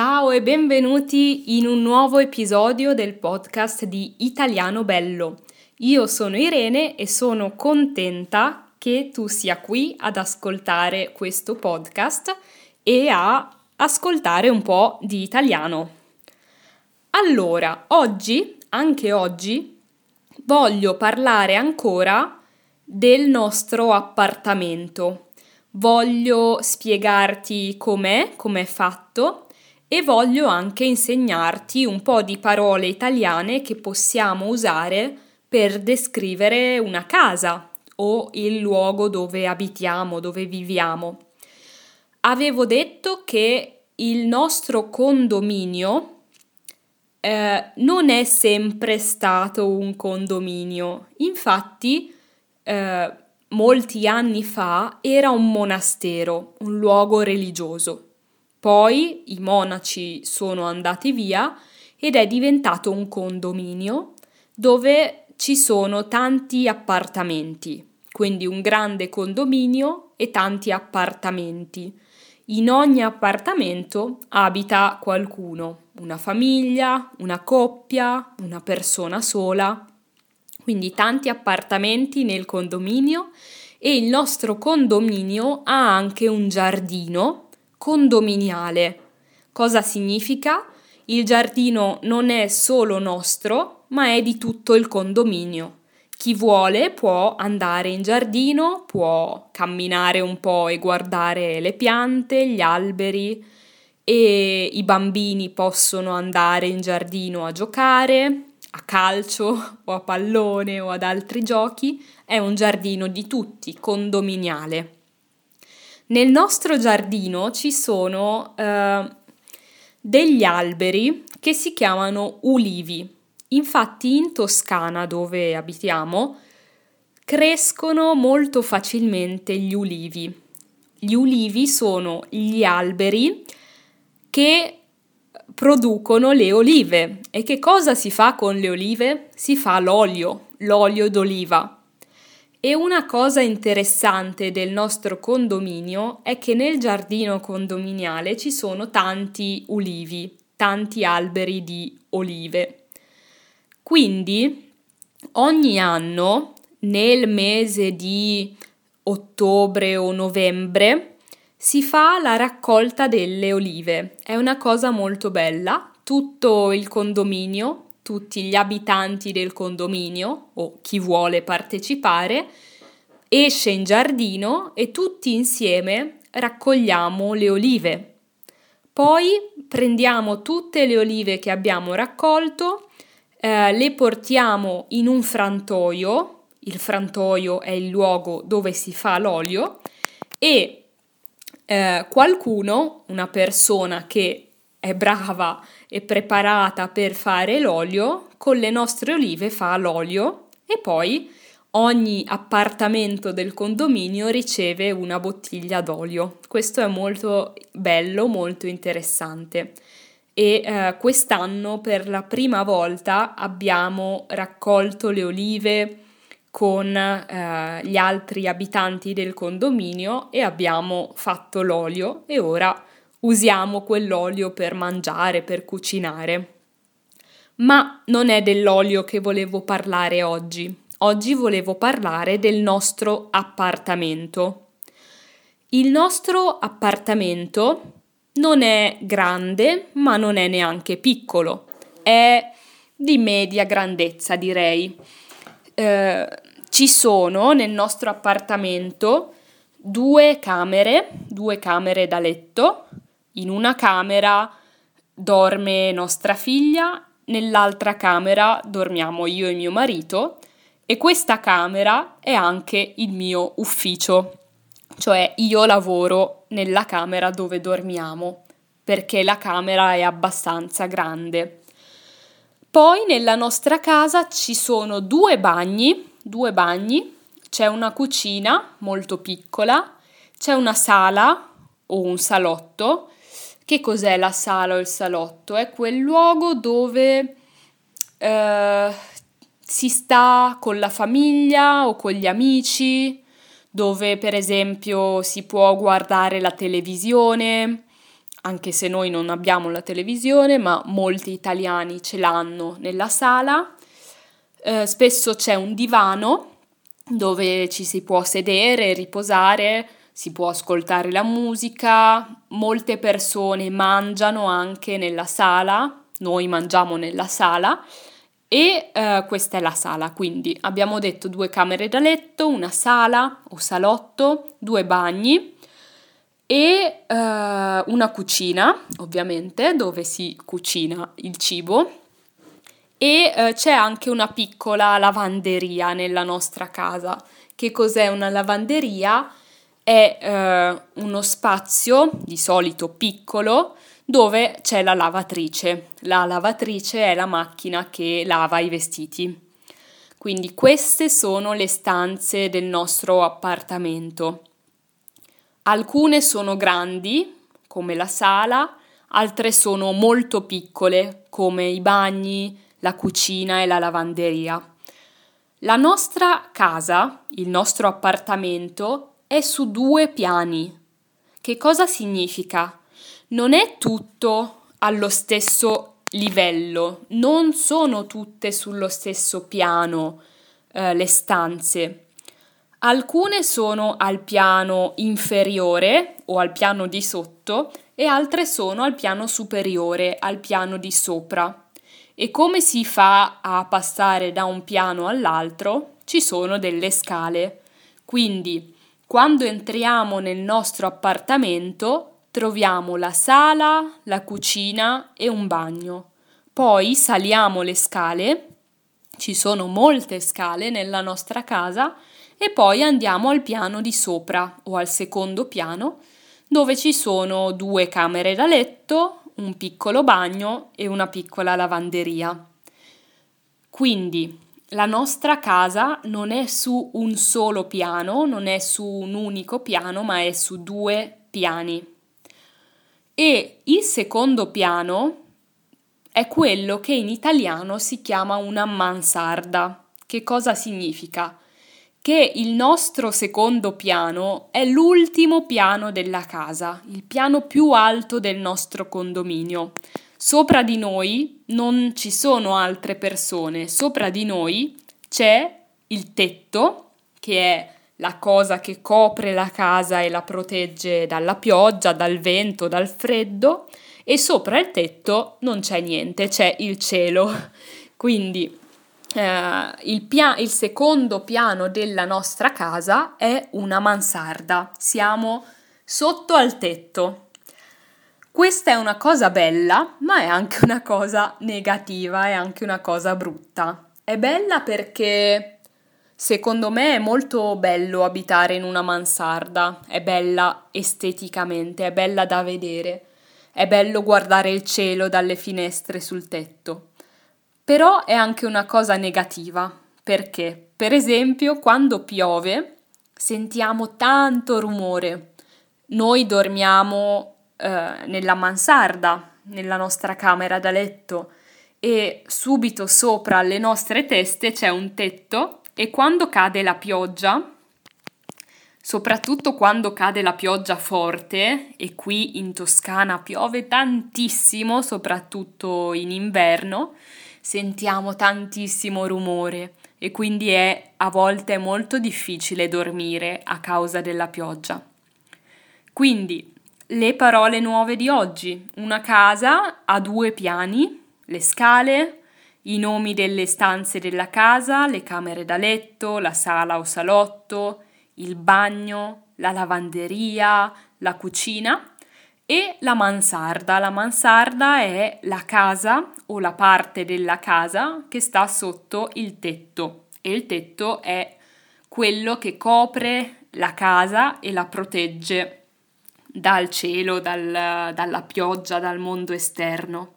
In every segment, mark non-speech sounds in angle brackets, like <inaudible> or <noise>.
Ciao e benvenuti in un nuovo episodio del podcast di Italiano Bello. Io sono Irene e sono contenta che tu sia qui ad ascoltare questo podcast e a ascoltare un po' di italiano. Allora, oggi, anche oggi, voglio parlare ancora del nostro appartamento. Voglio spiegarti com'è, com'è fatto e voglio anche insegnarti un po' di parole italiane che possiamo usare per descrivere una casa o il luogo dove abitiamo, dove viviamo. Avevo detto che il nostro condominio eh, non è sempre stato un condominio, infatti eh, molti anni fa era un monastero, un luogo religioso. Poi i monaci sono andati via ed è diventato un condominio dove ci sono tanti appartamenti, quindi un grande condominio e tanti appartamenti. In ogni appartamento abita qualcuno, una famiglia, una coppia, una persona sola. Quindi tanti appartamenti nel condominio e il nostro condominio ha anche un giardino condominiale. Cosa significa? Il giardino non è solo nostro, ma è di tutto il condominio. Chi vuole può andare in giardino, può camminare un po' e guardare le piante, gli alberi e i bambini possono andare in giardino a giocare, a calcio o a pallone o ad altri giochi. È un giardino di tutti, condominiale. Nel nostro giardino ci sono eh, degli alberi che si chiamano ulivi. Infatti in Toscana, dove abitiamo, crescono molto facilmente gli ulivi. Gli ulivi sono gli alberi che producono le olive. E che cosa si fa con le olive? Si fa l'olio, l'olio d'oliva. E una cosa interessante del nostro condominio è che nel giardino condominiale ci sono tanti ulivi, tanti alberi di olive. Quindi ogni anno nel mese di ottobre o novembre si fa la raccolta delle olive. È una cosa molto bella. Tutto il condominio tutti gli abitanti del condominio o chi vuole partecipare esce in giardino e tutti insieme raccogliamo le olive. Poi prendiamo tutte le olive che abbiamo raccolto, eh, le portiamo in un frantoio, il frantoio è il luogo dove si fa l'olio, e eh, qualcuno, una persona che è brava e preparata per fare l'olio, con le nostre olive fa l'olio e poi ogni appartamento del condominio riceve una bottiglia d'olio. Questo è molto bello, molto interessante. E eh, quest'anno per la prima volta abbiamo raccolto le olive con eh, gli altri abitanti del condominio e abbiamo fatto l'olio e ora usiamo quell'olio per mangiare, per cucinare. Ma non è dell'olio che volevo parlare oggi. Oggi volevo parlare del nostro appartamento. Il nostro appartamento non è grande, ma non è neanche piccolo. È di media grandezza, direi. Eh, ci sono nel nostro appartamento due camere, due camere da letto, in una camera dorme nostra figlia, nell'altra camera dormiamo io e mio marito e questa camera è anche il mio ufficio, cioè io lavoro nella camera dove dormiamo perché la camera è abbastanza grande. Poi nella nostra casa ci sono due bagni, due bagni, c'è una cucina molto piccola, c'è una sala o un salotto che cos'è la sala o il salotto? È quel luogo dove eh, si sta con la famiglia o con gli amici, dove per esempio si può guardare la televisione, anche se noi non abbiamo la televisione, ma molti italiani ce l'hanno nella sala. Eh, spesso c'è un divano dove ci si può sedere, riposare, si può ascoltare la musica, molte persone mangiano anche nella sala, noi mangiamo nella sala e uh, questa è la sala, quindi abbiamo detto due camere da letto, una sala o salotto, due bagni e uh, una cucina, ovviamente, dove si cucina il cibo e uh, c'è anche una piccola lavanderia nella nostra casa. Che cos'è una lavanderia? È uno spazio di solito piccolo dove c'è la lavatrice. La lavatrice è la macchina che lava i vestiti. Quindi queste sono le stanze del nostro appartamento. Alcune sono grandi, come la sala, altre sono molto piccole, come i bagni, la cucina e la lavanderia. La nostra casa, il nostro appartamento, è su due piani. Che cosa significa? non è tutto allo stesso livello, non sono tutte sullo stesso piano eh, le stanze. Alcune sono al piano inferiore o al piano di sotto e altre sono al piano superiore, al piano di sopra. E come si fa a passare da un piano all'altro? Ci sono delle scale. Quindi, quando entriamo nel nostro appartamento, troviamo la sala, la cucina e un bagno. Poi saliamo le scale, ci sono molte scale nella nostra casa e poi andiamo al piano di sopra o al secondo piano dove ci sono due camere da letto, un piccolo bagno e una piccola lavanderia. Quindi la nostra casa non è su un solo piano, non è su un unico piano, ma è su due piani. E il secondo piano è quello che in italiano si chiama una mansarda. Che cosa significa? Che il nostro secondo piano è l'ultimo piano della casa, il piano più alto del nostro condominio. Sopra di noi non ci sono altre persone, sopra di noi c'è il tetto, che è la cosa che copre la casa e la protegge dalla pioggia, dal vento, dal freddo e sopra il tetto non c'è niente, c'è il cielo. <laughs> Quindi eh, il, pia- il secondo piano della nostra casa è una mansarda, siamo sotto al tetto. Questa è una cosa bella, ma è anche una cosa negativa, è anche una cosa brutta. È bella perché Secondo me è molto bello abitare in una mansarda, è bella esteticamente, è bella da vedere, è bello guardare il cielo dalle finestre sul tetto. Però è anche una cosa negativa, perché, per esempio, quando piove sentiamo tanto rumore. Noi dormiamo eh, nella mansarda, nella nostra camera da letto, e subito sopra le nostre teste c'è un tetto e quando cade la pioggia, soprattutto quando cade la pioggia forte, e qui in Toscana piove tantissimo, soprattutto in inverno, sentiamo tantissimo rumore e quindi è a volte molto difficile dormire a causa della pioggia. Quindi le parole nuove di oggi. Una casa ha due piani, le scale, i nomi delle stanze della casa, le camere da letto, la sala o salotto, il bagno, la lavanderia, la cucina e la mansarda. La mansarda è la casa o la parte della casa che sta sotto il tetto e il tetto è quello che copre la casa e la protegge dal cielo, dal, dalla pioggia, dal mondo esterno.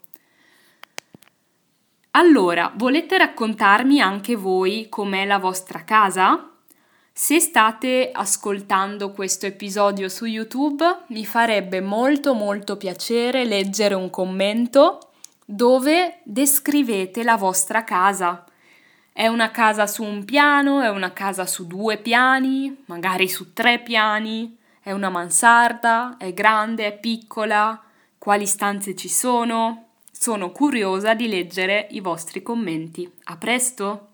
Allora, volete raccontarmi anche voi com'è la vostra casa? Se state ascoltando questo episodio su YouTube, mi farebbe molto molto piacere leggere un commento dove descrivete la vostra casa. È una casa su un piano, è una casa su due piani, magari su tre piani, è una mansarda, è grande, è piccola, quali stanze ci sono. Sono curiosa di leggere i vostri commenti. A presto!